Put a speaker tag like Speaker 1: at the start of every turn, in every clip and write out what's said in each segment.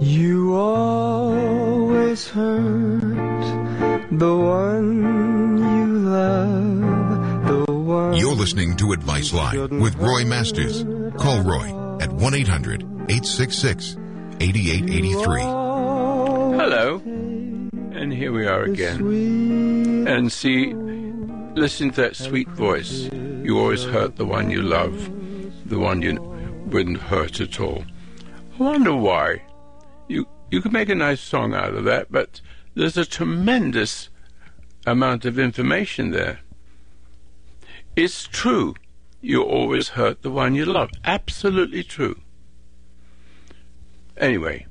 Speaker 1: You always hurt the one you love, the one.
Speaker 2: You're listening to Advice Line with Roy Masters. Call Roy at 1 800 866 8883.
Speaker 3: Hello. And here we are again. And see, listen to that sweet voice. You always hurt the one you love, the one you wouldn't hurt at all. I wonder why. You could make a nice song out of that, but there's a tremendous amount of information there. It's true. You always hurt the one you love. Absolutely true. Anyway,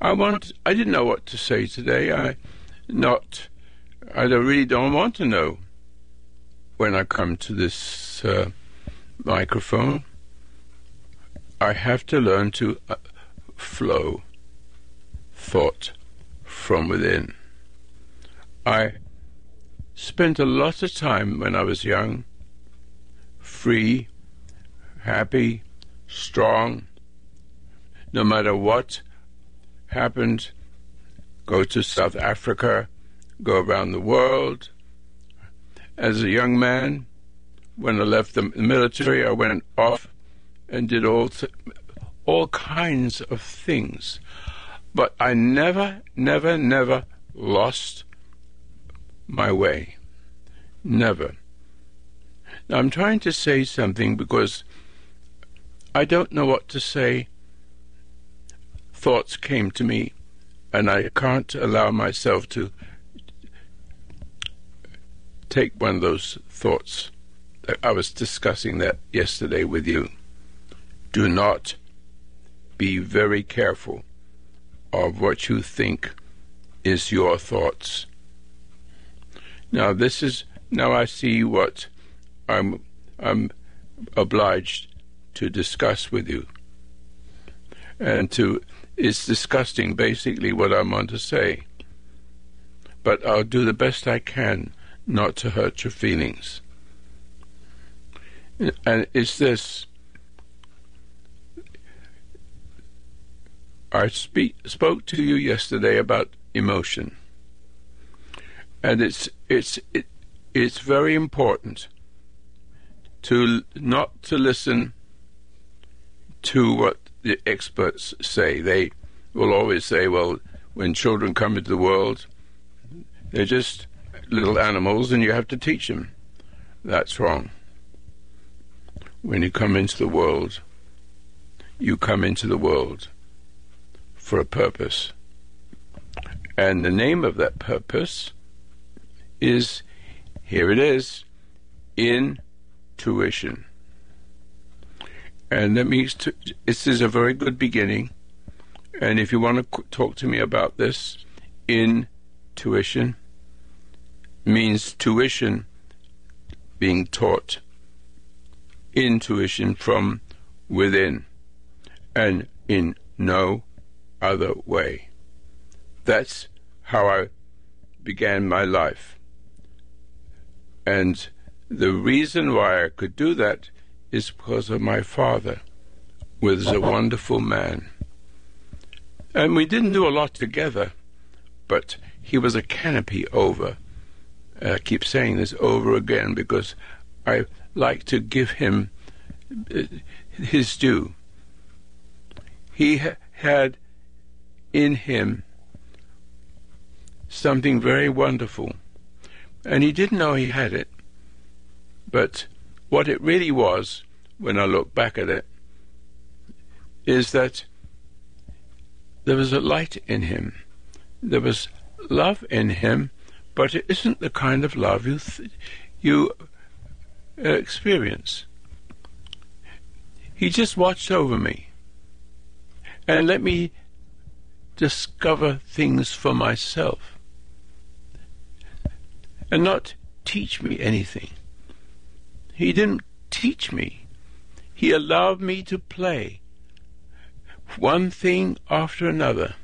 Speaker 3: I want. I didn't know what to say today. I not. I really don't want to know when I come to this uh, microphone. I have to learn to uh, flow thought from within. I spent a lot of time when I was young, free, happy, strong, no matter what happened, go to South Africa, go around the world. As a young man, when I left the military, I went off and did all all kinds of things. But I never, never, never lost my way. Never. Now I'm trying to say something because I don't know what to say. Thoughts came to me, and I can't allow myself to take one of those thoughts. I was discussing that yesterday with you. Do not be very careful of what you think is your thoughts. Now this is now I see what I'm I'm obliged to discuss with you. And to it's disgusting basically what I'm on to say. But I'll do the best I can not to hurt your feelings. And it's this I speak, spoke to you yesterday about emotion, and it's it's it, it's very important to not to listen to what the experts say. They will always say, "Well, when children come into the world, they're just little animals, and you have to teach them." That's wrong. When you come into the world, you come into the world for a purpose. And the name of that purpose is, here it is, intuition. And that means to, this is a very good beginning. And if you want to talk to me about this, intuition means tuition being taught, intuition from within, and in no other way. That's how I began my life. And the reason why I could do that is because of my father, who was a wonderful man. And we didn't do a lot together, but he was a canopy over. I keep saying this over again because I like to give him uh, his due. He ha- had in him something very wonderful. And he didn't know he had it. But what it really was, when I look back at it, is that there was a light in him. There was love in him, but it isn't the kind of love you th- you uh, experience. He just watched over me and let me discover things for myself and not teach me anything. He didn't teach me. He allowed me to play one thing after another.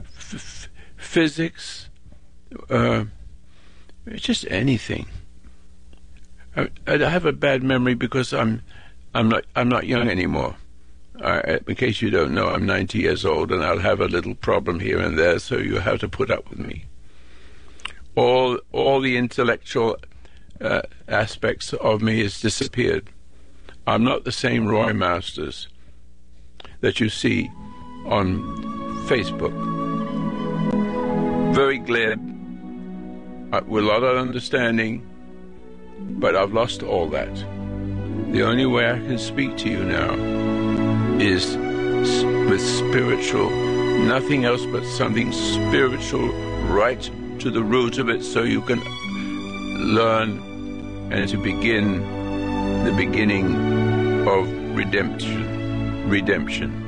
Speaker 3: F- physics, uh, just anything. I, I have a bad memory because I'm, I'm not, I'm not young anymore. In case you don't know, I'm 90 years old and I'll have a little problem here and there, so you have to put up with me. All, all the intellectual uh, aspects of me has disappeared. I'm not the same Roy Masters that you see on Facebook. Very glib, uh, with a lot of understanding, but I've lost all that. The only way I can speak to you now is with spiritual, nothing else but something spiritual right to the root of it so you can learn and to begin the beginning of redemption. Redemption.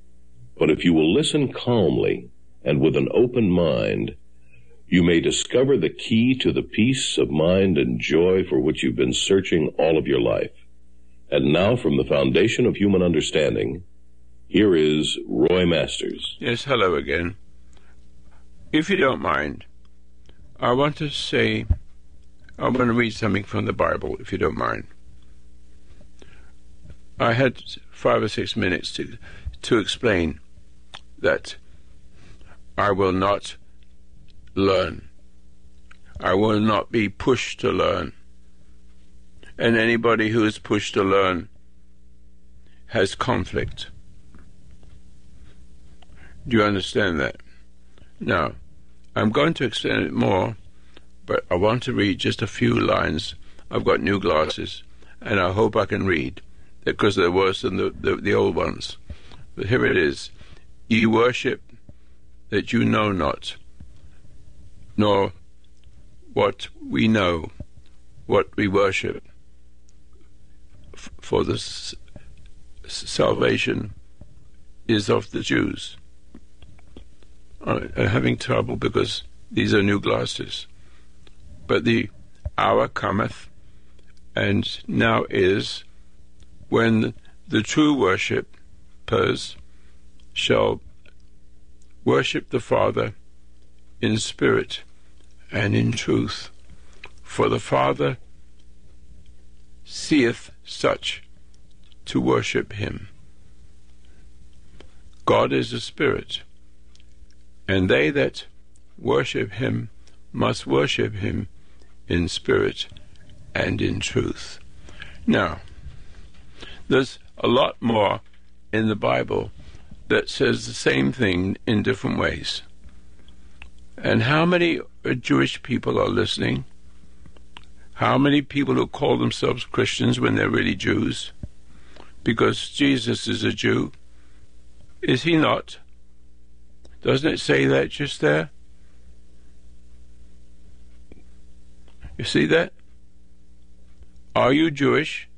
Speaker 4: But if you will listen calmly and with an open mind, you may discover the key to the peace of mind and joy for which you've been searching all of your life. And now, from the foundation of human understanding, here is Roy Masters.
Speaker 3: Yes, hello again. If you don't mind, I want to say, I want to read something from the Bible, if you don't mind. I had five or six minutes to, to explain that I will not learn. I will not be pushed to learn. And anybody who is pushed to learn has conflict. Do you understand that? Now, I'm going to extend it more, but I want to read just a few lines. I've got new glasses, and I hope I can read because they're worse than the, the, the old ones. But here it is. Ye worship that you know not, nor what we know, what we worship. F- for the s- salvation is of the Jews. I'm having trouble because these are new glasses. But the hour cometh, and now is, when the true worshippers shall worship the Father in spirit and in truth. For the Father seeth such to worship him. God is a spirit, and they that worship him must worship him in spirit and in truth. Now, there's a lot more in the Bible that says the same thing in different ways. And how many Jewish people are listening? How many people who call themselves Christians when they're really Jews? Because Jesus is a Jew. Is he not? Doesn't it say that just there? You see that? Are you Jewish?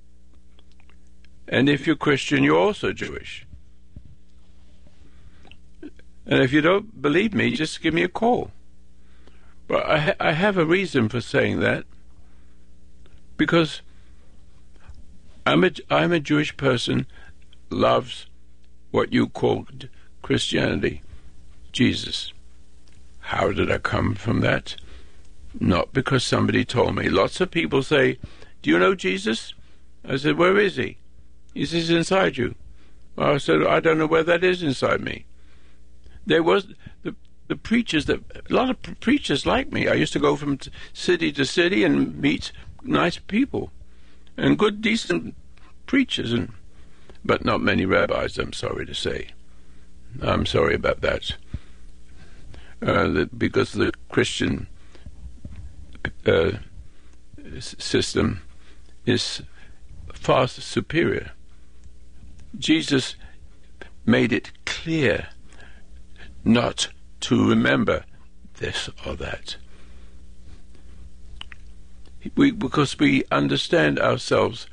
Speaker 3: And if you're Christian, you're also Jewish. And if you don't believe me, just give me a call. But I, ha- I have a reason for saying that. Because I'm a, I'm a Jewish person, loves what you called Christianity, Jesus. How did I come from that? Not because somebody told me. Lots of people say, Do you know Jesus? I said, Where is he? He says, Inside you. I said, I don't know where that is inside me there was the the preachers that a lot of preachers like me. I used to go from city to city and meet nice people and good, decent preachers, and but not many rabbis. I'm sorry to say. I'm sorry about that. Uh, that because the Christian uh, system is far superior. Jesus made it clear not to remember this or that. We, because we understand ourselves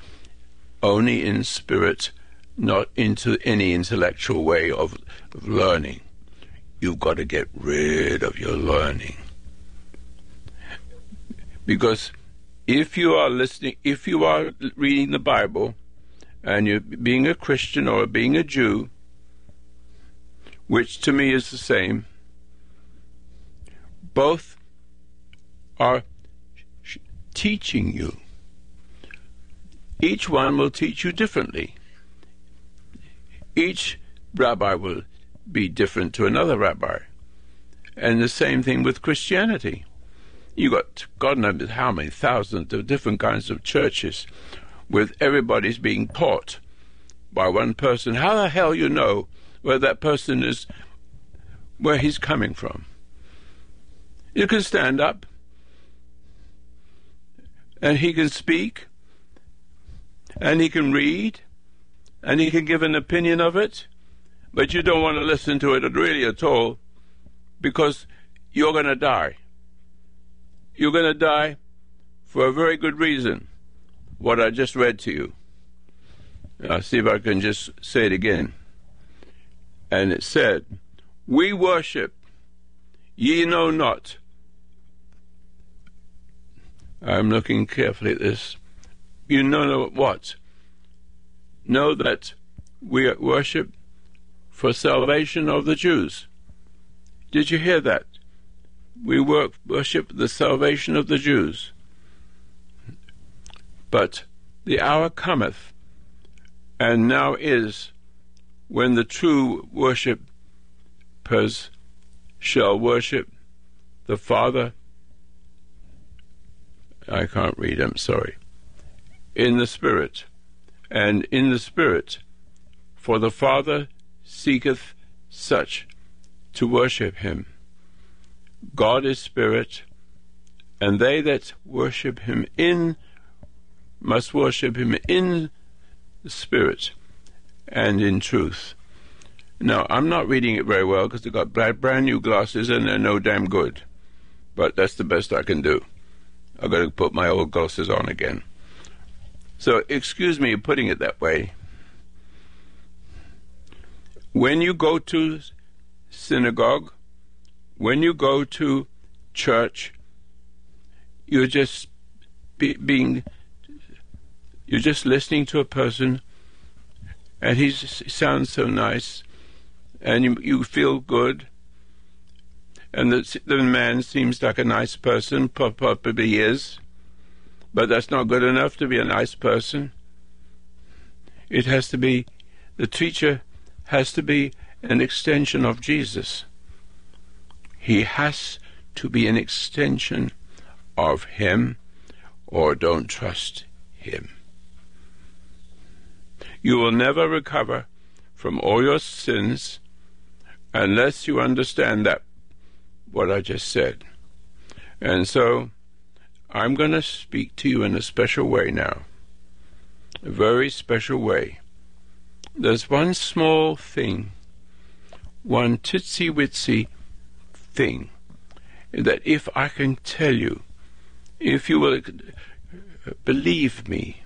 Speaker 3: only in spirit, not into any intellectual way of, of learning. You've got to get rid of your learning. Because if you are listening, if you are reading the Bible, and you're being a Christian or being a Jew, which to me is the same, both are teaching you. Each one will teach you differently. Each rabbi will be different to another rabbi. And the same thing with Christianity. You got God knows how many thousands of different kinds of churches with everybody's being taught by one person. How the hell you know where that person is where he's coming from? You can stand up and he can speak and he can read and he can give an opinion of it, but you don't want to listen to it really at all because you're going to die. You're going to die for a very good reason, what I just read to you. I'll see if I can just say it again. And it said, We worship, ye know not. I'm looking carefully at this. You know what? Know that we worship for salvation of the Jews. Did you hear that? We work, worship the salvation of the Jews. But the hour cometh, and now is, when the true worshippers shall worship the Father. I can't read, I'm sorry. In the Spirit, and in the Spirit, for the Father seeketh such to worship him. God is Spirit, and they that worship him in must worship him in the Spirit and in truth. Now, I'm not reading it very well because I've got brand new glasses and they're no damn good. But that's the best I can do. I've got to put my old glasses on again. So, excuse me putting it that way. When you go to synagogue, when you go to church, you're just be, being, you're just listening to a person, and he sounds so nice, and you, you feel good, and the, the man seems like a nice person, probably is, but that's not good enough to be a nice person. It has to be, the teacher has to be an extension of Jesus. He has to be an extension of Him or don't trust Him. You will never recover from all your sins unless you understand that, what I just said. And so, I'm going to speak to you in a special way now. A very special way. There's one small thing, one titsy witsy thing that if I can tell you, if you will believe me,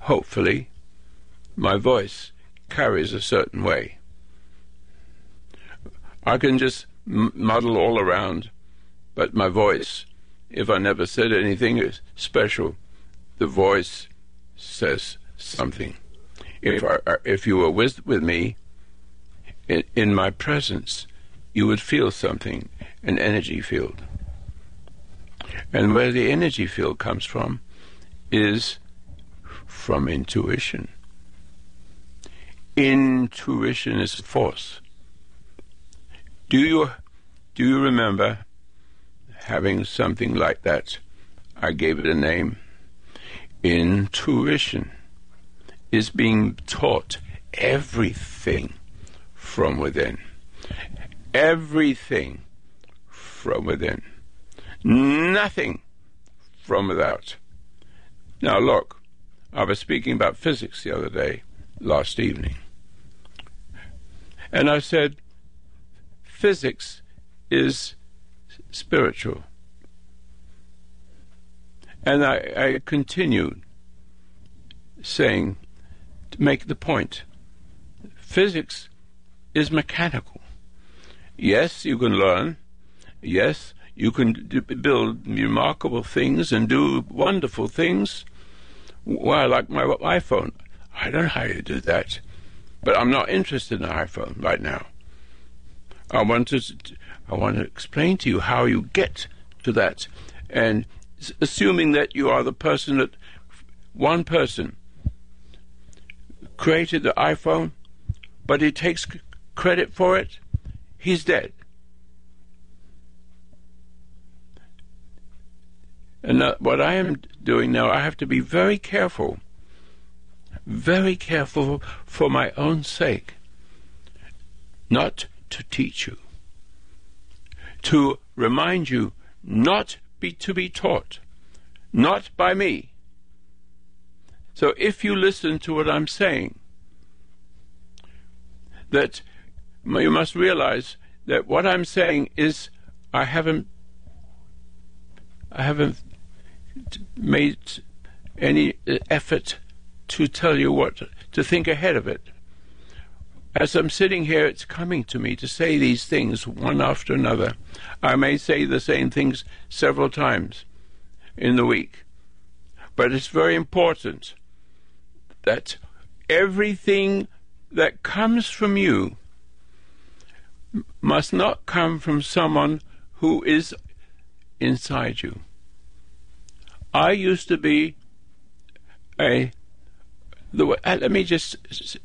Speaker 3: hopefully, my voice carries a certain way. I can just muddle all around, but my voice, if I never said anything special, the voice says something. If I, uh, if you were with, with me in, in my presence, you would feel something, an energy field. And where the energy field comes from is from intuition. Intuition is force. Do you do you remember having something like that? I gave it a name. Intuition is being taught everything from within everything from within, nothing from without. Now, look, I was speaking about physics the other day, last evening. And I said, physics is spiritual. And I, I continued saying, to make the point, physics is mechanical. Yes, you can learn. Yes, you can d- build remarkable things and do wonderful things. Well, like my iPhone. I don't know how you do that. But I'm not interested in an iPhone right now. I want to, I want to explain to you how you get to that. And assuming that you are the person that, one person created the iPhone, but he takes credit for it, he's dead. And uh, what I am doing now, I have to be very careful, very careful for my own sake, not to teach you, to remind you not be to be taught, not by me. So if you listen to what I'm saying, that you must realize that what I'm saying is I haven't I haven't made any effort to tell you what to think ahead of it. As I'm sitting here, it's coming to me to say these things one after another. I may say the same things several times in the week. But it's very important that everything that comes from you must not come from someone who is inside you. I used to be a the uh, let me just,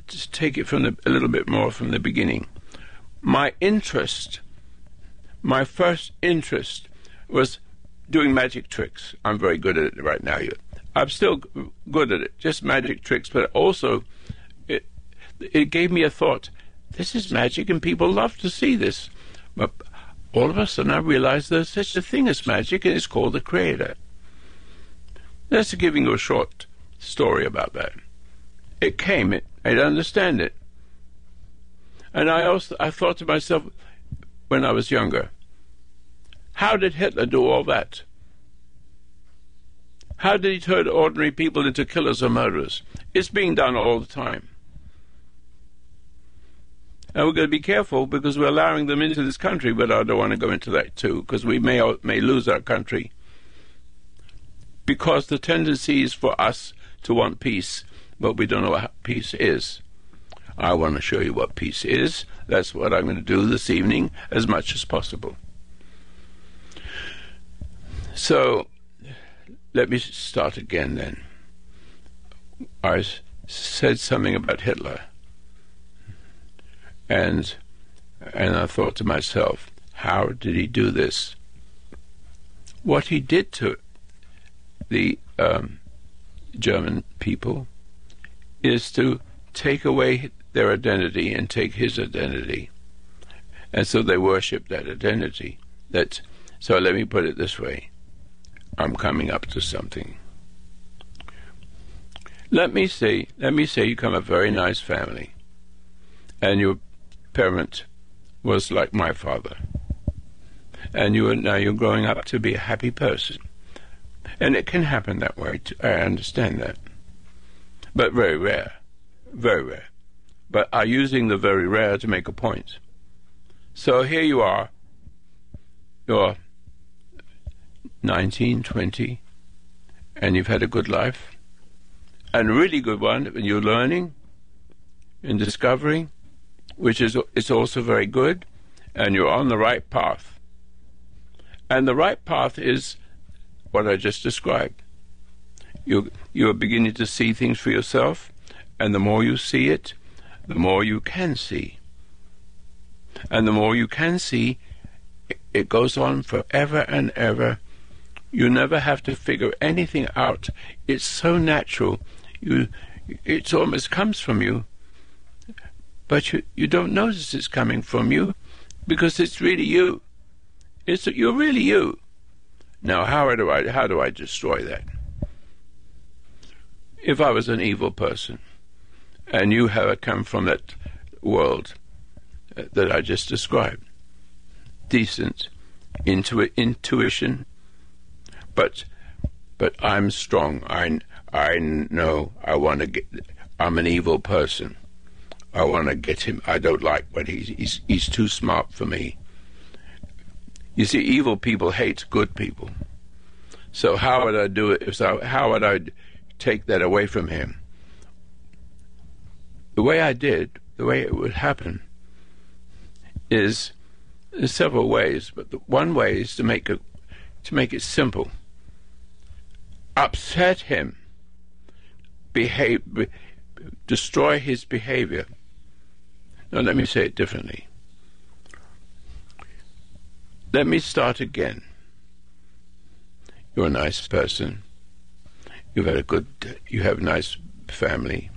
Speaker 3: just take it from the, a little bit more from the beginning. My interest, my first interest, was doing magic tricks. I'm very good at it right now. I'm still good at it, just magic tricks, but also it it gave me a thought. This is magic, and people love to see this. But all of a sudden, I realized there's such a thing as magic, and it's called the Creator. Just giving you a short story about that. It came, it, I didn't understand it. And I also I thought to myself when I was younger, how did Hitler do all that? How did he turn ordinary people into killers or murderers? It's being done all the time. And we're going to be careful because we're allowing them into this country, but I don't want to go into that too, because we may may lose our country because the tendency is for us to want peace, but we don't know what peace is. I want to show you what peace is. That's what I'm going to do this evening as much as possible. So, let me start again then. I said something about Hitler. And and I thought to myself, how did he do this? What he did to the um, German people is to take away their identity and take his identity. And so they worship that identity. That so let me put it this way. I'm coming up to something. Let me say let me say you come a very nice family and your parent was like my father. And you are now you're growing up to be a happy person. And it can happen that way. I understand that. But very rare. Very rare. But are using the very rare to make a point. So here you are. You're 19, 20, and you've had a good life. And a really good one, and you're learning and discovering, which is it's also very good, and you're on the right path. And the right path is what I just described. You you are beginning to see things for yourself, and the more you see it, the more you can see. And the more you can see, it goes on forever and ever. You never have to figure anything out. It's so natural. You, it almost comes from you, but you, you don't notice it's coming from you because it's really you. It's you're really you. Now, how do I how do I destroy that? If I was an evil person and you have come from that world uh, that I just described, decent, intu- intuition, but but I'm strong. I I know I want to get. I'm an evil person. I want to get him. I don't like what he's he's he's too smart for me. You see, evil people hate good people. So how would I do it? So how would I take that away from him? The way I did, the way it would happen, is there's several ways. But the one way is to make it to make it simple. Upset him. Behave. Be, destroy his behavior. Now let me say it differently. Let me start again. You're a nice person. You've had a good, you have a nice family.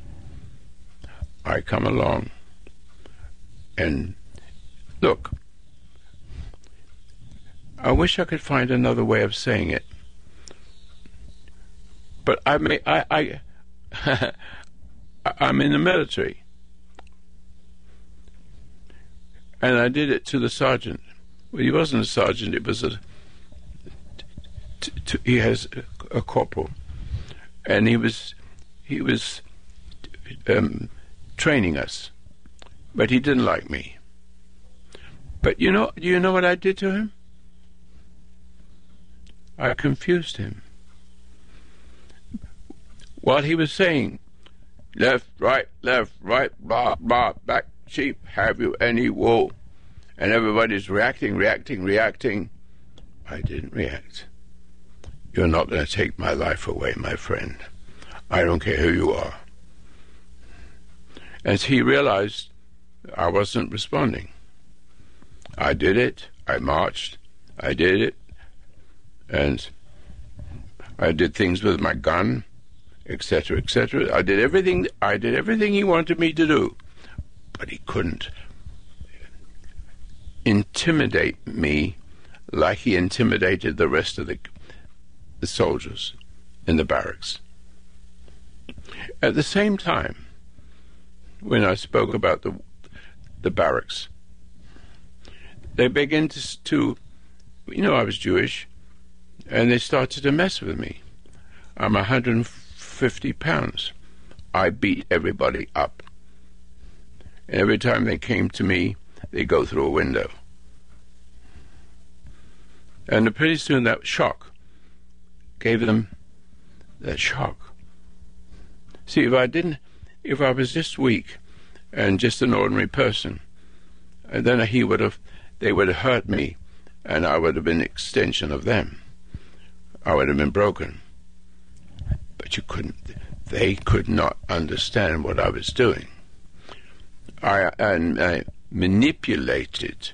Speaker 3: I come along and look, I wish I could find another way of saying it. But I may, I, I, I'm in the military. And I did it to the sergeant. Well, he wasn't a sergeant, it was a he has a, corporal, and he was he was um, training us, but he didn't like me. But you know, you know what I did to him? I confused him. While he was saying, left, right, left, right, blah, blah, back, sheep, have you any wool? And everybody's reacting, reacting, reacting. I didn't react. You're not going to take my life away, my friend. I don't care who you are. As he realized I wasn't responding, I did it. I marched. I did it. And I did things with my gun, etc., etc. I did everything. I did everything he wanted me to do, but he couldn't intimidate me like he intimidated the rest of the the soldiers in the barracks. At the same time, when I spoke about the the barracks, they began to, to you know, I was Jewish, and they started to mess with me. I'm 150 pounds. I beat everybody up. And every time they came to me, they go through a window. And pretty soon that shock gave them that shock. See, if I didn't, if I was just weak and just an ordinary person, and then he would have, they would have hurt me, and I would have been an extension of them. I would have been broken. But you couldn't, they could not understand what I was doing. I, and I manipulated,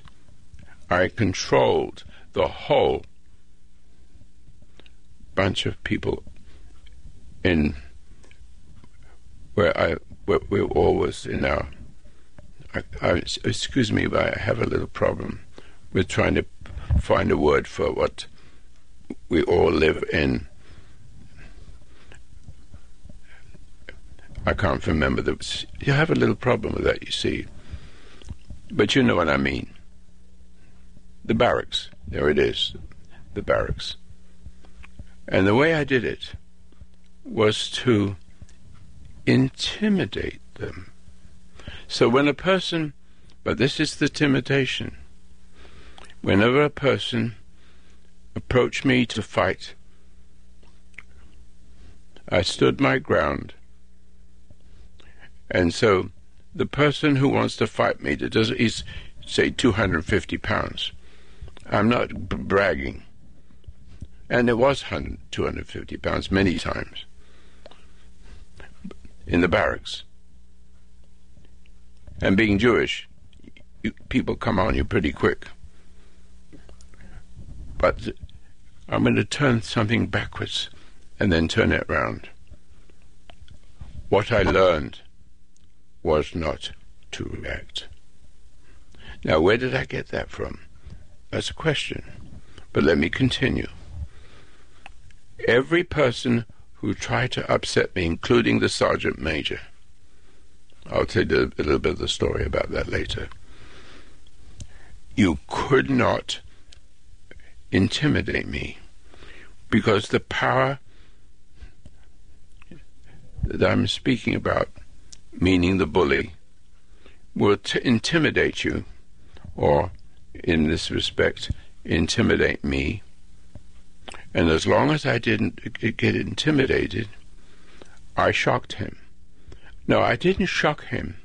Speaker 3: I controlled the whole bunch of people in where I where we always in our. I, I, excuse me, but I have a little problem with trying to find a word for what we all live in. I can't remember the. You have a little problem with that, you see. But you know what I mean. The barracks. There it is. The barracks. And the way I did it was to intimidate them. So when a person, but this is the temptation, whenever a person approached me to fight, I stood my ground. And so the person who wants to fight me, is say 250 pounds. I'm not bragging. And it was 250 pounds many times in the barracks. And being Jewish, you, people come on you pretty quick. But I'm going to turn something backwards and then turn it round. What I learned was not to react. Now, where did I get that from? That's a question. But let me continue every person who tried to upset me, including the sergeant major. I'll tell you a little bit of the story about that later. You could not intimidate me because the power that I'm speaking about, meaning the bully, will t- intimidate you, or in this respect, intimidate me. And as long as I didn't uh, get intimidated, I shocked him. No, I didn't shock him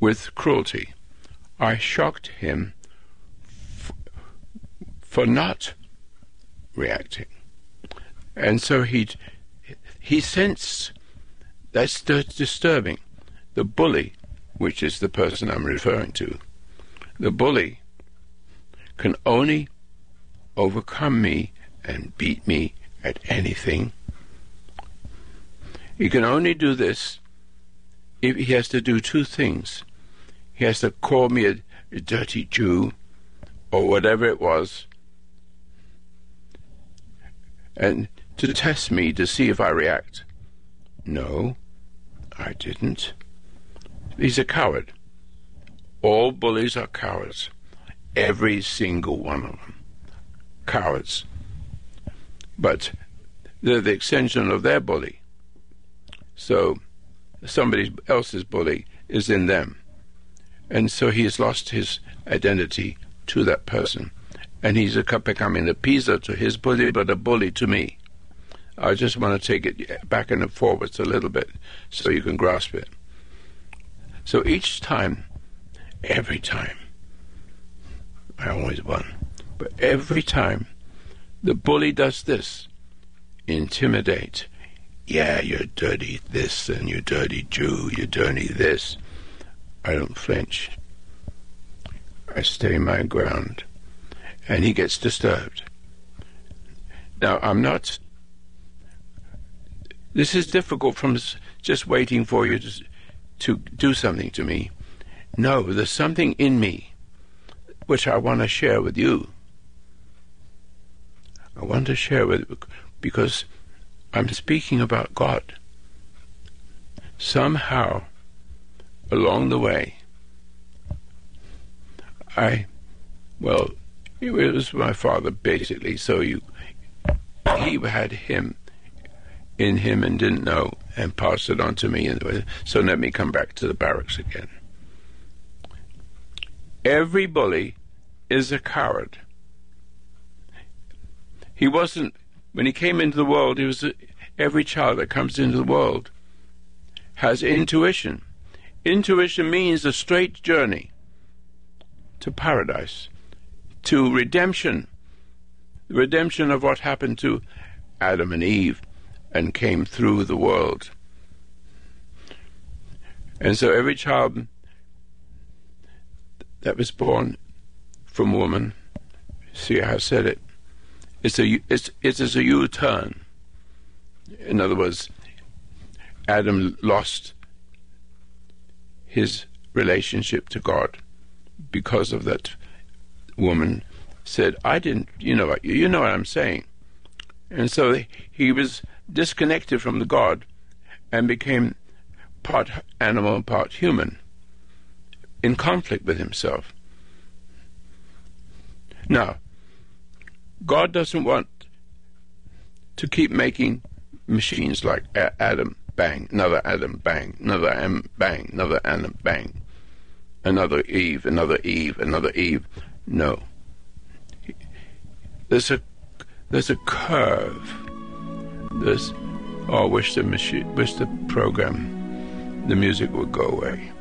Speaker 3: with cruelty. I shocked him f- for not reacting. And so he he sensed that's disturbing. The bully, which is the person I'm referring to, the bully can only overcome me and beat me at anything. He can only do this if he has to do two things. He has to call me a, a dirty Jew or whatever it was, and to test me to see if I react. No, I didn't. He's a coward. All bullies are cowards. Every single one of them. Cowards. But they're the extension of their bully. So somebody else's bully is in them. And so he has lost his identity to that person. And he's becoming a Pisa to his bully, but a bully to me. I just want to take it back and forwards a little bit so you can grasp it. So each time, every time, I always won, but every time the bully does this intimidate. Yeah, you're dirty this and you're dirty Jew, you're dirty this. I don't flinch. I stay my ground. And he gets disturbed. Now, I'm not this is difficult from just waiting for you to, to do something to me. No, there's something in me which I want to share with you. I want to share with you because I'm speaking about God. Somehow, along the way, I, well, it was my father basically. So you, he had him in him and didn't know and passed it on to me. So let me come back to the barracks again. Every bully is a coward. He wasn't, when he came into the world, he was, every child that comes into the world has intuition. Intuition means a straight journey to paradise, to redemption, the redemption of what happened to Adam and Eve and came through the world. And so every child that was born from woman, see how I said it, it's a it's it is a U-turn. In other words, Adam lost his relationship to God because of that woman said, "I didn't, you know, you know what I'm saying," and so he was disconnected from the God and became part animal part human, in conflict with himself. Now, God doesn't want to keep making machines like Adam, bang, another Adam, bang, another Adam, bang, another Adam, bang, another Eve, another Eve, another Eve. No. There's a there's a curve this or oh, wish the machine, wish the program, the music would go away.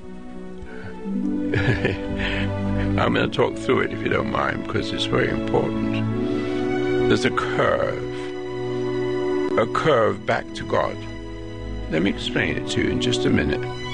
Speaker 3: I'm going to talk through it if you don't mind because it's very important. There's a curve, a curve back to God. Let me explain it to you in just a minute.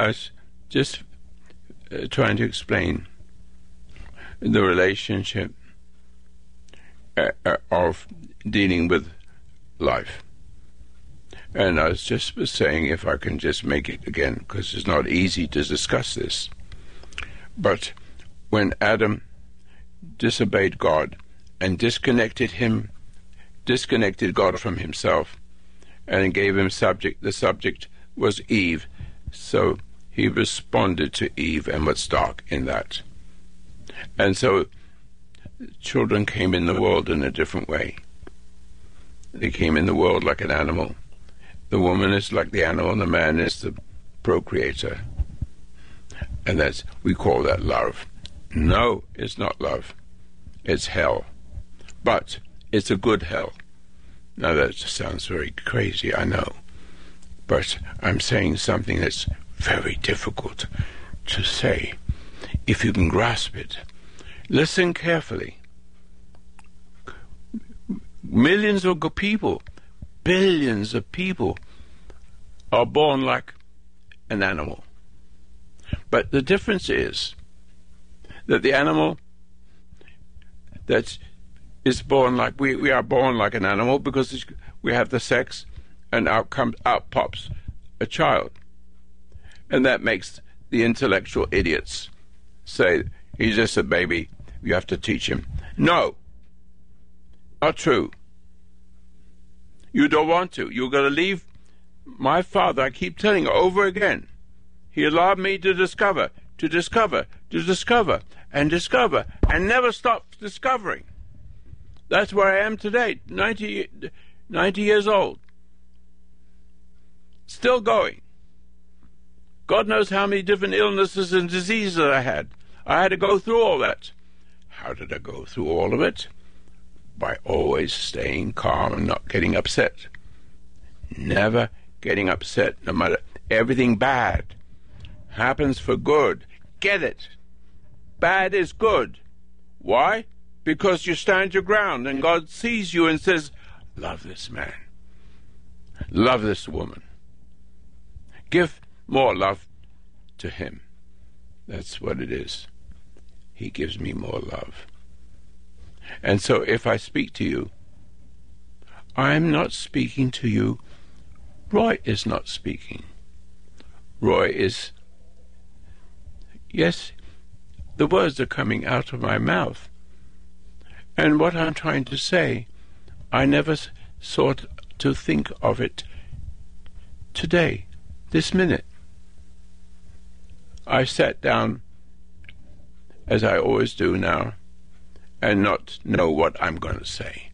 Speaker 3: I was just uh, trying to explain the relationship uh, uh, of dealing with life. And I was just saying, if I can just make it again, because it's not easy to discuss this. But when Adam disobeyed God and disconnected him, disconnected God from himself, and gave him subject, the subject was Eve. So he responded to Eve and was dark in that. And so children came in the world in a different way. They came in the world like an animal. The woman is like the animal, and the man is the procreator. And that's we call that love. No, it's not love. It's hell. But it's a good hell. Now that sounds very crazy, I know. But I'm saying something that's very difficult to say. If you can grasp it, listen carefully. Millions of people, billions of people are born like an animal. But the difference is that the animal that is born like we, we are born like an animal because we have the sex and out comes out pops a child. And that makes the intellectual idiots say he's just a baby, you have to teach him. No. Not true. You don't want to. You're going to leave my father, I keep telling you over again, he allowed me to discover, to discover, to discover, and discover, and never stop discovering. That's where I am today, 90, 90 years old. Still going. God knows how many different illnesses and diseases I had. I had to go through all that. How did I go through all of it? By always staying calm and not getting upset. Never getting upset, no matter everything bad happens for good. Get it. Bad is good. Why? Because you stand your ground and God sees you and says, Love this man. Love this woman. Give more love to him. That's what it is. He gives me more love. And so if I speak to you, I'm not speaking to you Roy is not speaking. Roy is. Yes, the words are coming out of my mouth. And what I'm trying to say, I never sought to think of it today, this minute. I sat down, as I always do now, and not know what I'm going to say.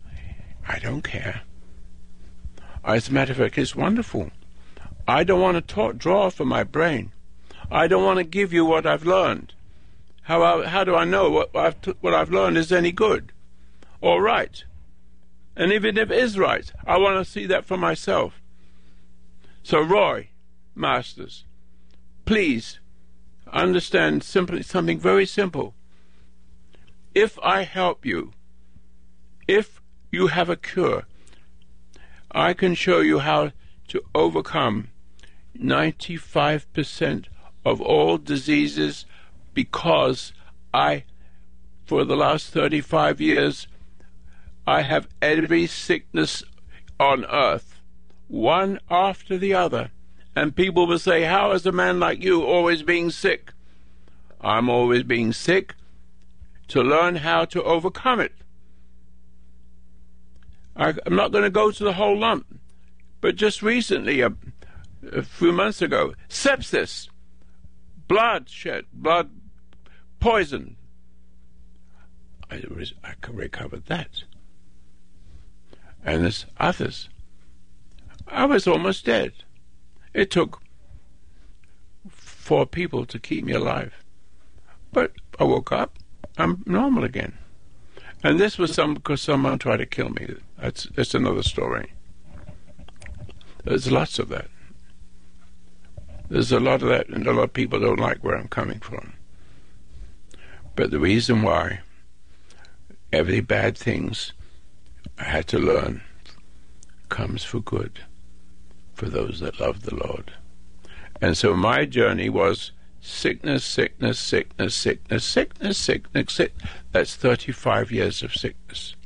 Speaker 3: I don't care. As a matter of fact, it's wonderful. I don't want to talk, draw from my brain. I don't want to give you what I've learned. How, I, how do I know what I've, what I've learned is any good or right? And even if it is right, I want to see that for myself. So, Roy Masters, please understand simply something very simple. If I help you, if you have a cure, I can show you how to overcome 95% of all diseases because I, for the last 35 years, I have every sickness on earth, one after the other. And people will say, How is a man like you always being sick? I'm always being sick to learn how to overcome it. I, am not going to go to the whole lump, but just recently, a, a few months ago, sepsis, bloodshed, blood poison. I, I recovered that. And there's others. I was almost dead. It took four people to keep me alive. But I woke up. I'm normal again. And this was some because someone tried to kill me. That's that's another story. There's lots of that. There's a lot of that, and a lot of people don't like where I'm coming from. But the reason why every bad things I had to learn comes for good for those that love the Lord. And so my journey was sickness, sickness, sickness, sickness, sickness, sickness, sick. That's 35 years of sickness.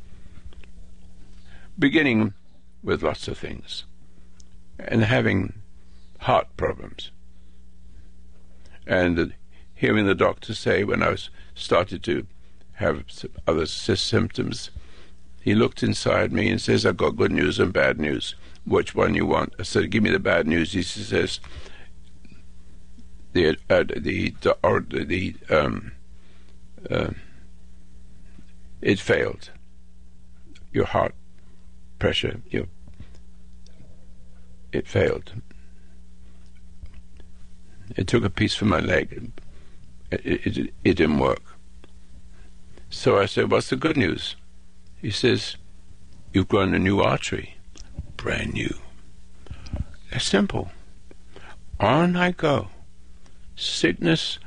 Speaker 3: Beginning with lots of things and having heart problems. And hearing the doctor say when I was started to have other symptoms, he looked inside me and says, I've got good news and bad news. Which one you want? I said, give me the bad news. He says, the uh, the or the um, uh, it failed. Your heart pressure, your it failed. It took a piece from my leg. It, it, it, it didn't work. So I said, "What's the good news?" He says, "You've grown a new artery, brand new." That's simple. On I go sickness.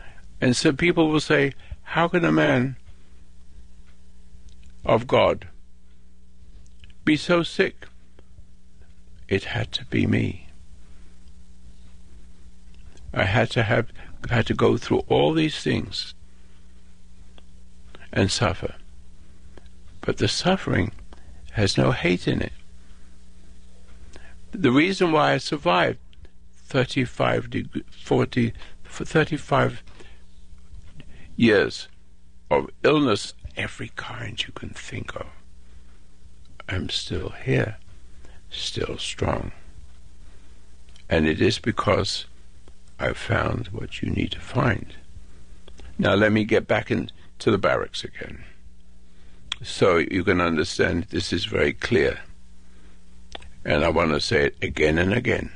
Speaker 3: And some people will say, How can a man of God be so sick? It had to be me. I had to have had to go through all these things and suffer. But the suffering has no hate in it. The reason why I survived 35 deg- 40 for 35 years of illness, every kind you can think of, I'm still here, still strong. And it is because I've found what you need to find. Now, let me get back into the barracks again. So you can understand this is very clear. And I want to say it again and again.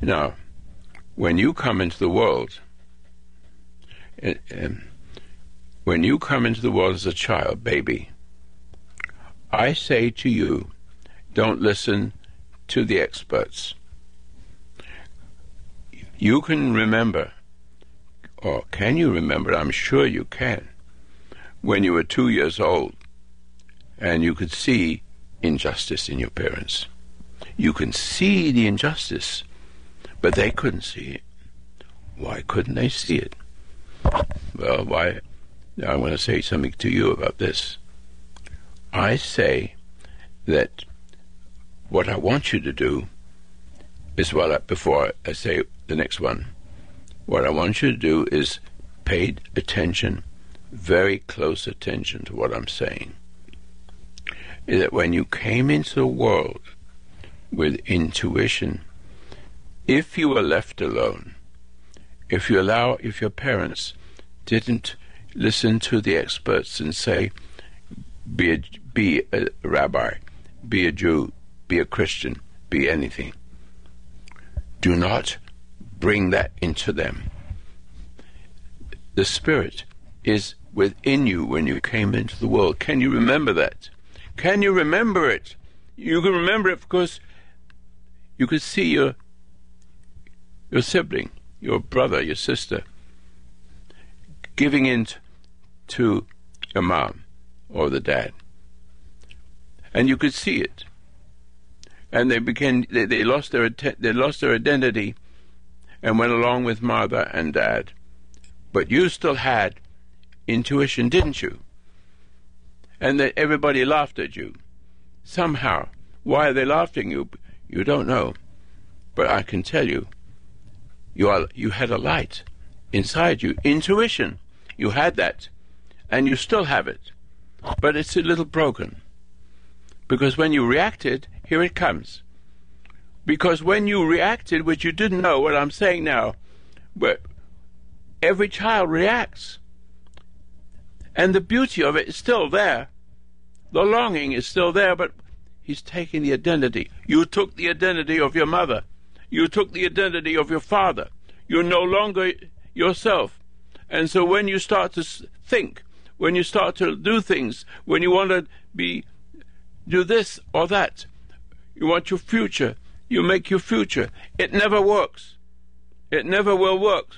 Speaker 3: Now, when you come into the world, and, and when you come into the world as a child, baby, I say to you, don't listen to the experts. You can remember, or can you remember? I'm sure you can, when you were two years old and you could see injustice in your parents. You can see the injustice but they couldn't see it. Why couldn't they see it? Well, why? I want to say something to you about this. I say that what I want you to do is well before I say the next one. What I want you to do is pay attention, very close attention to what I'm saying. Is that when you came into the world with intuition if you were left alone, if you allow, if your parents didn't listen to the experts and say, be a, be a rabbi, be a Jew, be a Christian, be anything, do not bring that into them. The Spirit is within you when you came into the world. Can you remember that? Can you remember it? You can remember it because you could see your your sibling, your brother, your sister, giving in to your mom or the dad. And you could see it. And they began, they, they lost their, they lost their identity and went along with mother and dad. But you still had intuition, didn't you? And that everybody laughed at you. Somehow. Why are they laughing you? You don't know. But I can tell you, you are you had a light inside you, intuition. You had that, and you still have it, but it's a little broken. Because when you reacted, here it comes. Because when you reacted, which you didn't know what I'm saying now, but every child reacts. And the beauty of it is still there. The longing is still there, but he's taking the identity. You took the identity of your mother. You took the identity of your father. You're no longer yourself. And so when you start to think, when you start to do things, when you want to be, do this or that, you want your future, you make your future. It never works. It never will work.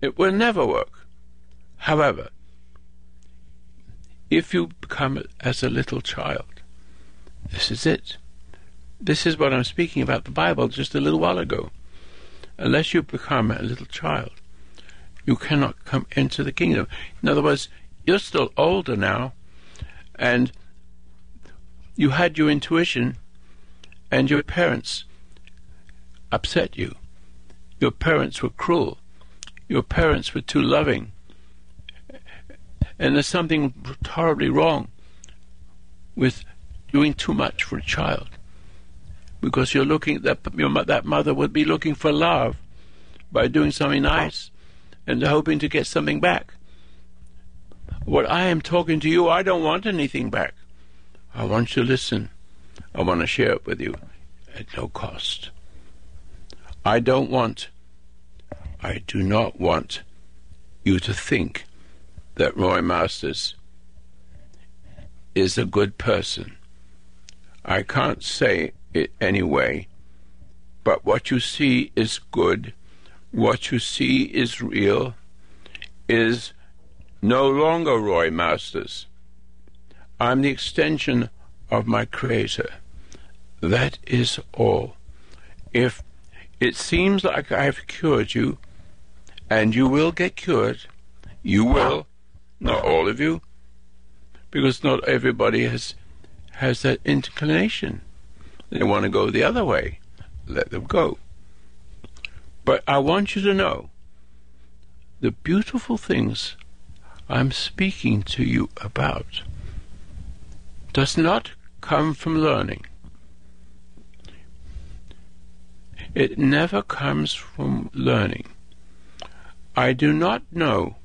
Speaker 3: It will never work. However, if you become as a little child, this is it. This is what I'm speaking about the Bible just a little while ago. unless you become a little child, you cannot come into the kingdom. In other words, you're still older now, and you had your intuition, and your parents upset you. Your parents were cruel. Your parents were too loving. And there's something horribly wrong with doing too much for a child. Because you're looking that that mother would be looking for love by doing something nice and hoping to get something back. What I am talking to you, I don't want anything back. I want you to listen. I want to share it with you at no cost. I don't want, I do not want you to think that Roy Masters is a good person. I can't say it anyway, but what you see is good, what you see is real, is no longer Roy Masters. I'm the extension of my Creator. That is all. If it seems like I've cured you, and you will get cured, you will, not all of you, because not everybody has has that inclination. They want to go the other way. Let them go. But I want you to know the beautiful things I'm speaking to you about does not come from learning. It never comes from learning. I do not know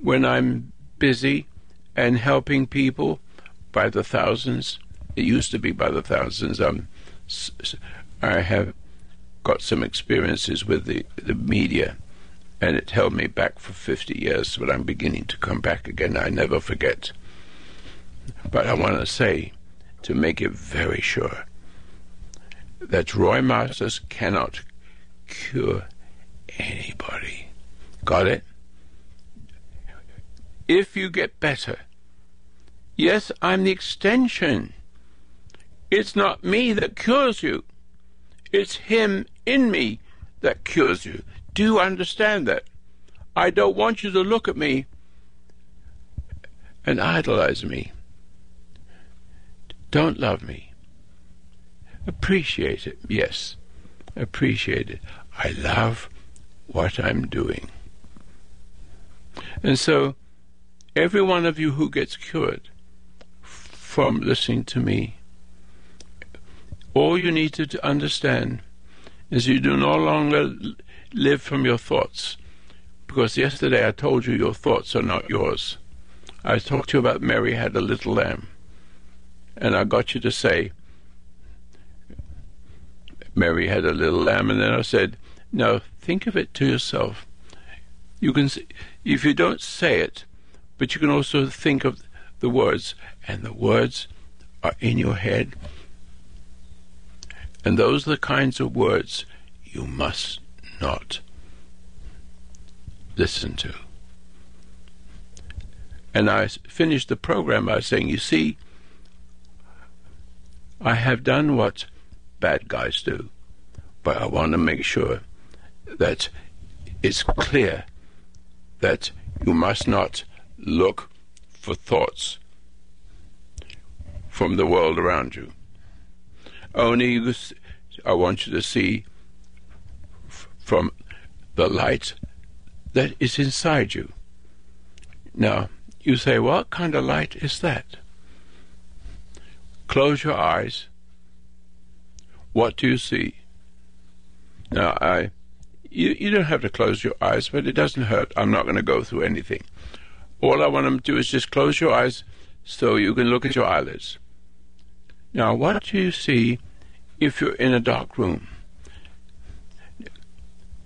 Speaker 3: when I'm busy and helping people by the thousands. It used to be by the thousands. Um, I have got some experiences with the, the media, and it held me back for 50 years, but I'm beginning to come back again. I never forget. But I want to say, to make it very sure, that Roy Masters cannot cure anybody. Got it? If you get better, yes, I'm the extension. It's not me that cures you. It's Him in me that cures you. Do you understand that? I don't want you to look at me and idolize me. Don't love me. Appreciate it, yes. Appreciate it. I love what I'm doing. And so, every one of you who gets cured from listening to me, all you need to understand is you do no longer live from your thoughts. Because yesterday I told you your thoughts are not yours. I talked to you about Mary had a little lamb. And I got you to say, Mary had a little lamb, and then I said, now think of it to yourself. You can, if you don't say it, but you can also think of the words, and the words are in your head. And those are the kinds of words you must not listen to. And I finished the program by saying, You see, I have done what bad guys do, but I want to make sure that it's clear that you must not look for thoughts from the world around you. Only I want you to see from the light that is inside you. Now, you say, what kind of light is that? Close your eyes. What do you see? Now, I, you, you don't have to close your eyes, but it doesn't hurt. I'm not going to go through anything. All I want them to do is just close your eyes so you can look at your eyelids. Now, what do you see if you're in a dark room?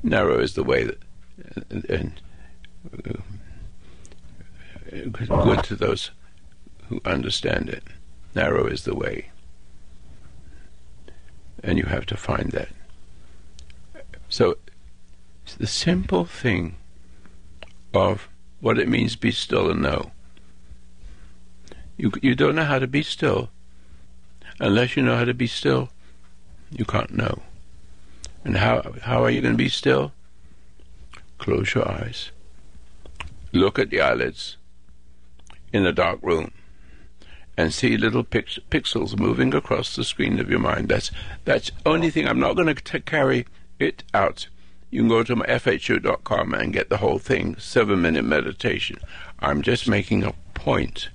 Speaker 3: Narrow is the way that, and, and uh, good to those who understand it. Narrow is the way. And you have to find that. So, the simple thing of what it means be still and know. You, you don't know how to be still. Unless you know how to be still, you can't know. And how, how are you going to be still? Close your eyes. Look at the eyelids in a dark room and see little pix- pixels moving across the screen of your mind. That's that's only thing. I'm not going to carry it out. You can go to my fhu.com and get the whole thing, seven minute meditation. I'm just making a point,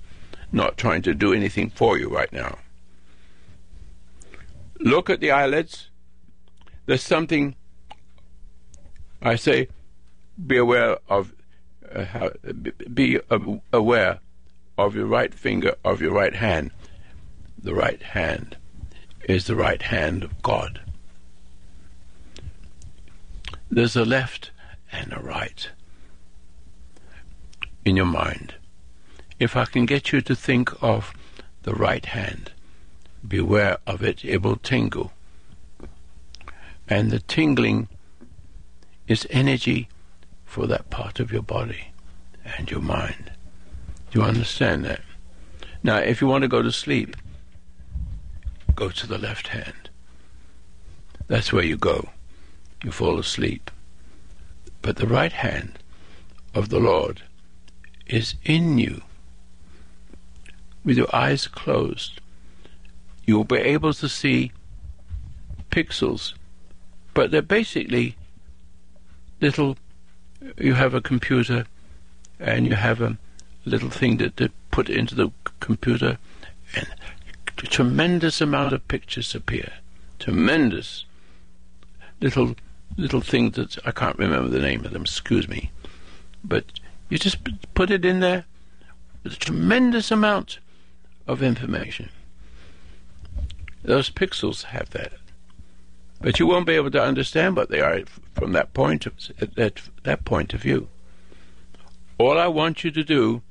Speaker 3: not trying to do anything for you right now. Look at the eyelids. There's something. I say, be aware of. Uh, how, be aware of your right finger of your right hand. The right hand is the right hand of God. There's a left and a right in your mind. If I can get you to think of the right hand, beware of it, it will tingle. And the tingling is energy for that part of your body and your mind. Do you understand that? Now, if you want to go to sleep, go to the left hand. That's where you go. You fall asleep. But the right hand of the Lord is in you. With your eyes closed, you will be able to see pixels, but they're basically little. You have a computer and you have a little thing that they put into the computer, and a tremendous amount of pictures appear. Tremendous little little things that I can't remember the name of them. Excuse me, but you just put it in there with a tremendous amount of information. Those pixels have that, but you won't be able to understand what they are from that point of that that point of view. All I want you to do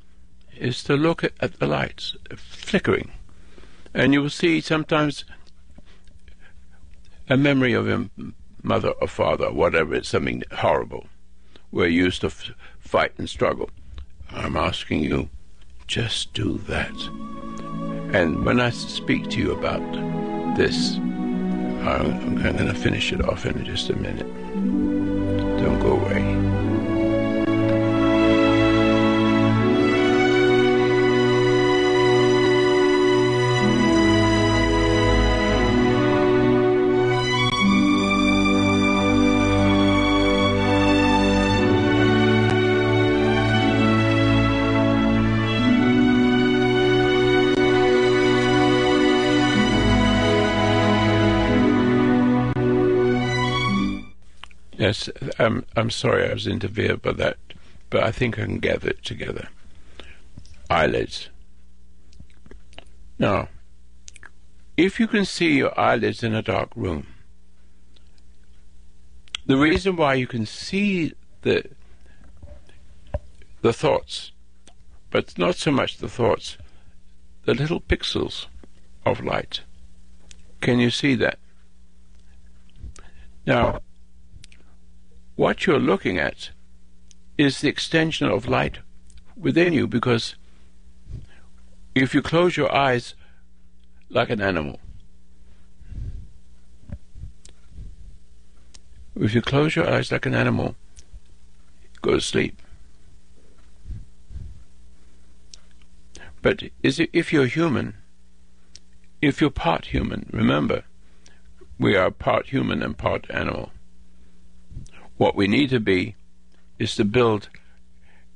Speaker 3: is to look at, at the lights flickering, and you will see sometimes a memory of your mother or father, whatever it's something horrible, We're used to f- fight and struggle. I'm asking you, just do that. And when I speak to you about this, I'm, I'm going to finish it off in just a minute. Don't go away. I'm, um, I'm sorry I was interfered by that, but I think I can gather it together. Eyelids. Now, if you can see your eyelids in a dark room, the reason why you can see the the thoughts, but not so much the thoughts, the little pixels of light. Can you see that? Now, what you're looking at is the extension of light within you because if you close your eyes like an animal, if you close your eyes like an animal, go to sleep. But is it, if you're human, if you're part human, remember, we are part human and part animal. What we need to be is to build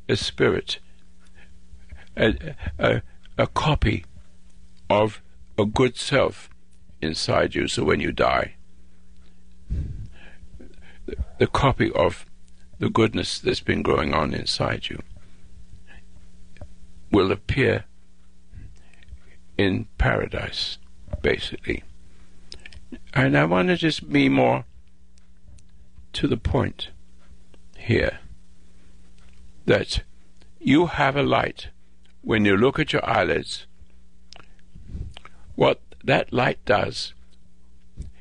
Speaker 3: a spirit, a, a, a copy of a good self inside you. So when you die, the, the copy of the goodness that's been growing on inside you will appear in paradise, basically. And I want to just be more to the point here that you have a light when you look at your eyelids. What that light does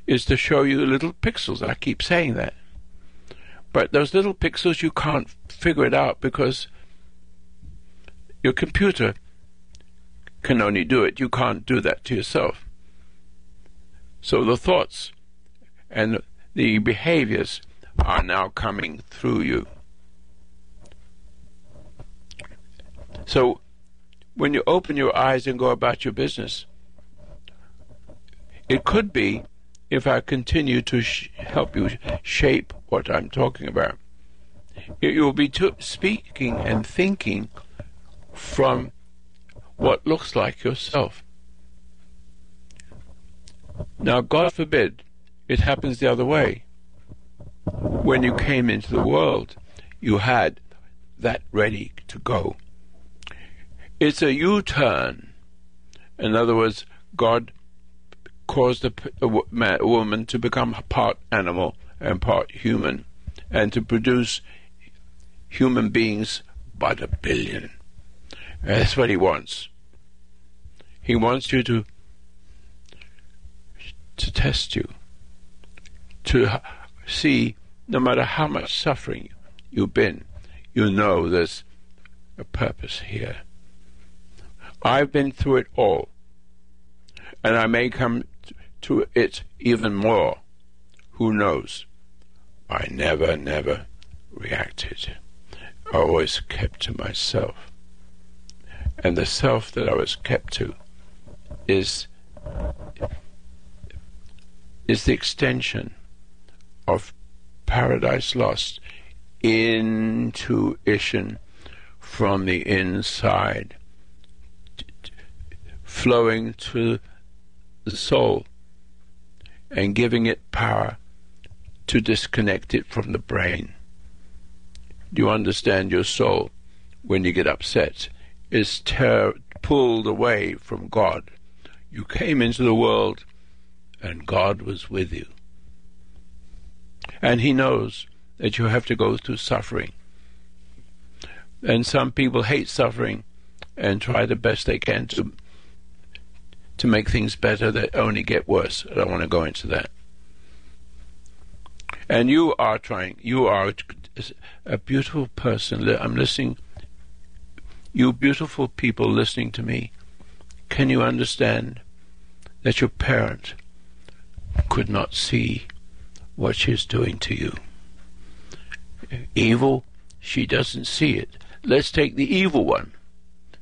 Speaker 3: is to show you little pixels. I keep saying that. But those little pixels, you can't figure it out because your computer can only do it. You can't do that to yourself. So the thoughts and the behaviors are now coming through you. So, when you open your eyes and go about your business, it could be if I continue to sh- help you shape what I'm talking about. You will be t- speaking and thinking from what looks like yourself. Now, God forbid it happens the other way. When you came into the world, you had that ready to go. It's a U turn. In other words, God caused a, a, a, woman to become part animal and part human, and to produce human beings by the billion. That's what he wants. He wants you to to test you, to see no matter how much suffering you've been, you know there's a purpose here. I've been through it all, and I may come to it even more. Who knows? I never, never reacted. I always kept to myself. And the self that I was kept to is is the extension of Paradise Lost intuition from the inside, flowing to the soul and giving it power to disconnect it from the brain. Do you understand your soul when you get upset is ter- pulled away from God? You came into the world and God was with you. And He knows that you have to go through suffering. And some people hate suffering and try the best they can to to make things better that only get worse. I don't want to go into that. And you are trying, you are a beautiful person. I'm listening, you beautiful people listening to me. Can you understand that your parent could not see what she's doing to you. Evil, she doesn't see it. Let's take the evil one,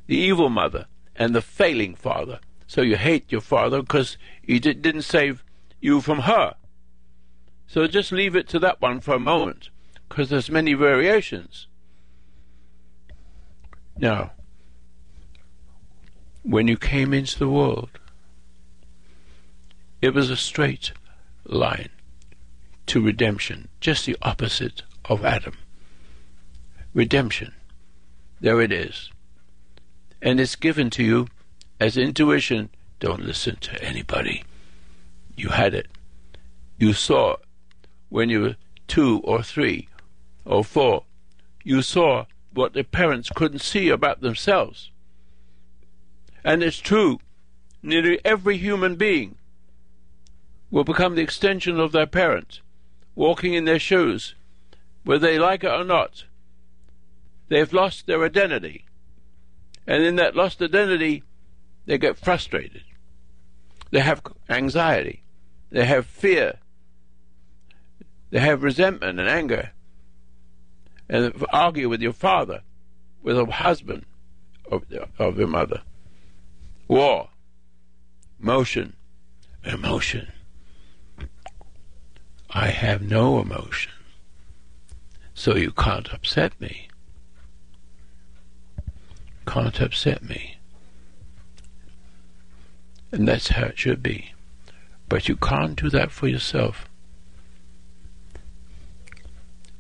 Speaker 3: the evil mother, and the failing father. So you hate your father because he did, didn't save you from her. So just leave it to that one for a moment, because there's many variations. Now, when you came into the world, it was a straight line to redemption, just the opposite of Adam. Redemption. There it is. And it's given to you as intuition. Don't listen to anybody. You had it. You saw when you were two or three or four. You saw what the parents couldn't see about themselves. And it's true. Nearly every human being will become the extension of their parents, walking in their shoes, whether they like it or not. They've lost their identity. And in that lost identity, they get frustrated. They have anxiety. They have fear. They have resentment and anger. And argue with your father, with a husband of, of your mother. War. Motion. Emotion. I have no emotion. So you can't upset me. Can't upset me. And that's how it should be. But you can't do that for yourself.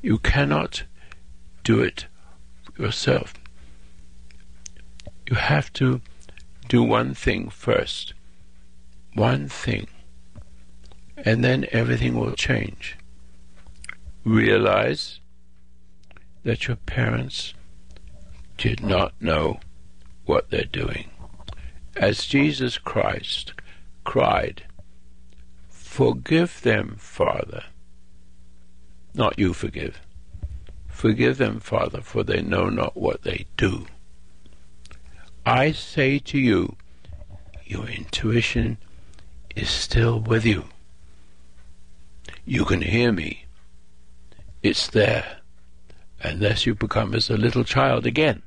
Speaker 3: You cannot do it yourself. You have to do one thing first. One thing and then everything will change. Realize that your parents did not know what they're doing. As Jesus Christ cried, Forgive them, Father. Not you forgive. Forgive them, Father, for they know not what they do. I say to you, your intuition is still with you. You can hear me. It's there, unless you become as a little child again.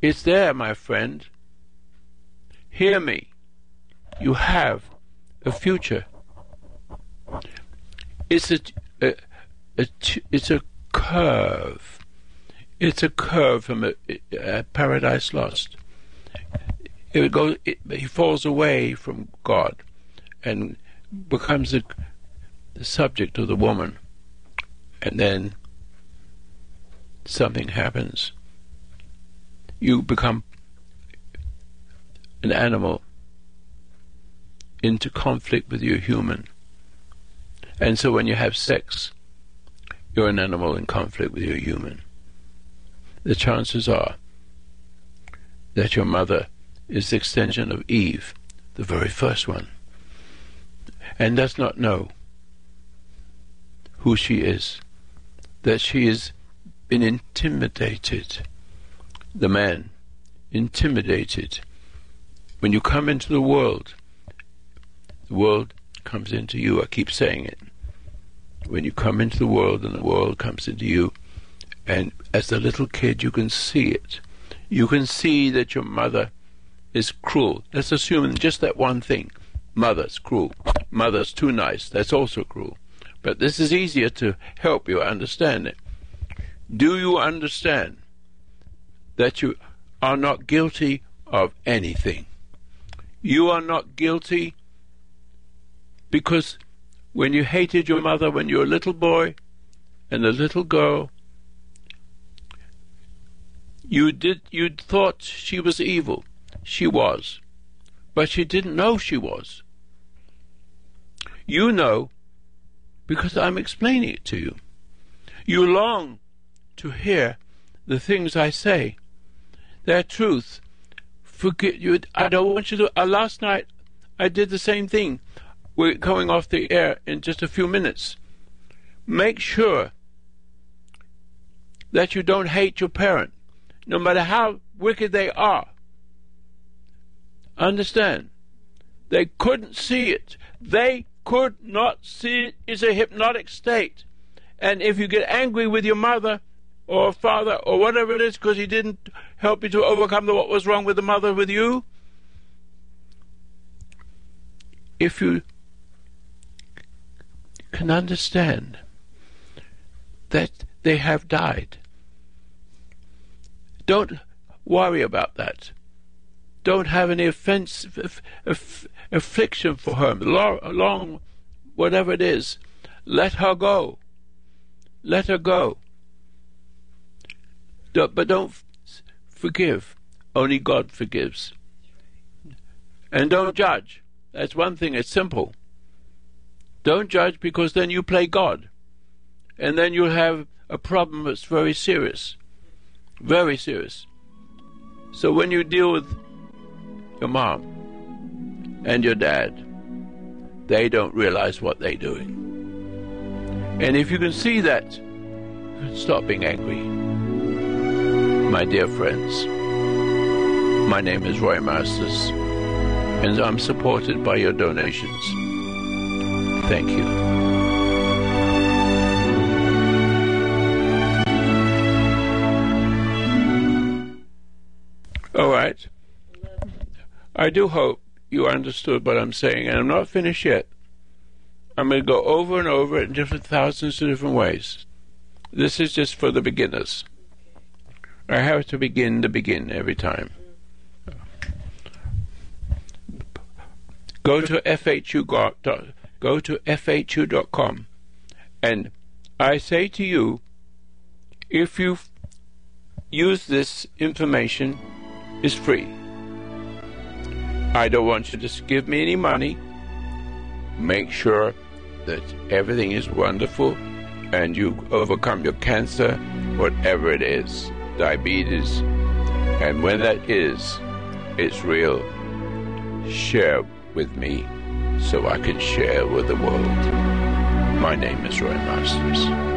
Speaker 3: It's there, my friend. Hear me. You have a future. It's a, a, a it's a curve. It's a curve from a, a Paradise Lost. It goes. It, he falls away from God, and becomes the, the subject of the woman, and then something happens. You become an animal into conflict with your human. And so when you have sex, you're an animal in conflict with your human. The chances are that your mother is the extension of Eve, the very first one, and does not know who she is, that she has been intimidated, the man, intimidated. When you come into the world, the world comes into you. I keep saying it. When you come into the world and the world comes into you, and as a little kid you can see it. You can see that your mother is cruel. Let's assume just that one thing. Mother's cruel. Mother's too nice. That's also cruel. But this is easier to help you understand it. Do you understand that you are not guilty of anything? You are not guilty because when you hated your mother when you were a little boy and a little girl, you did you thought she was evil. She was. But she didn't know she was. You know because I'm explaining it to you. You long to hear the things I say. They're truth. Forget you. I don't want you to. Uh, last night I did the same thing. We're going off the air in just a few minutes. Make sure that you don't hate your parent, no matter how wicked they are. Understand? They couldn't see it. They could not see is a hypnotic state. And if you get angry with your mother or father or whatever it is because he didn't help you to overcome the, what was wrong with the mother with you, if you can understand that they have died. Don't worry about that. Don't have any offense, affliction for her. Long, whatever it is, let her go. Let her go. But don't forgive. Only God forgives. And don't judge. That's one thing. It's simple. Don't judge because then you play God. And then you'll have a problem that's very serious. Very serious. So when you deal with your mom and your dad, they don't realize what they're doing. And if you can see that, stop being angry. My dear friends, my name is Roy Masters, and I'm supported by your donations. Thank you. All right. I do hope you understood what I'm saying, and I'm not finished yet. I'm going to go over and over it in different thousands of different ways. This is just for the beginners. I have to begin to begin every time. Go to FHU go to FHU.com. And I say to you, if you use this information, is free. I don't want you to give me any money. Make sure that everything is wonderful and you overcome your cancer, whatever it is, diabetes. And when that is, it's real. Share with me so I can share with the world. My name is Roy Masters.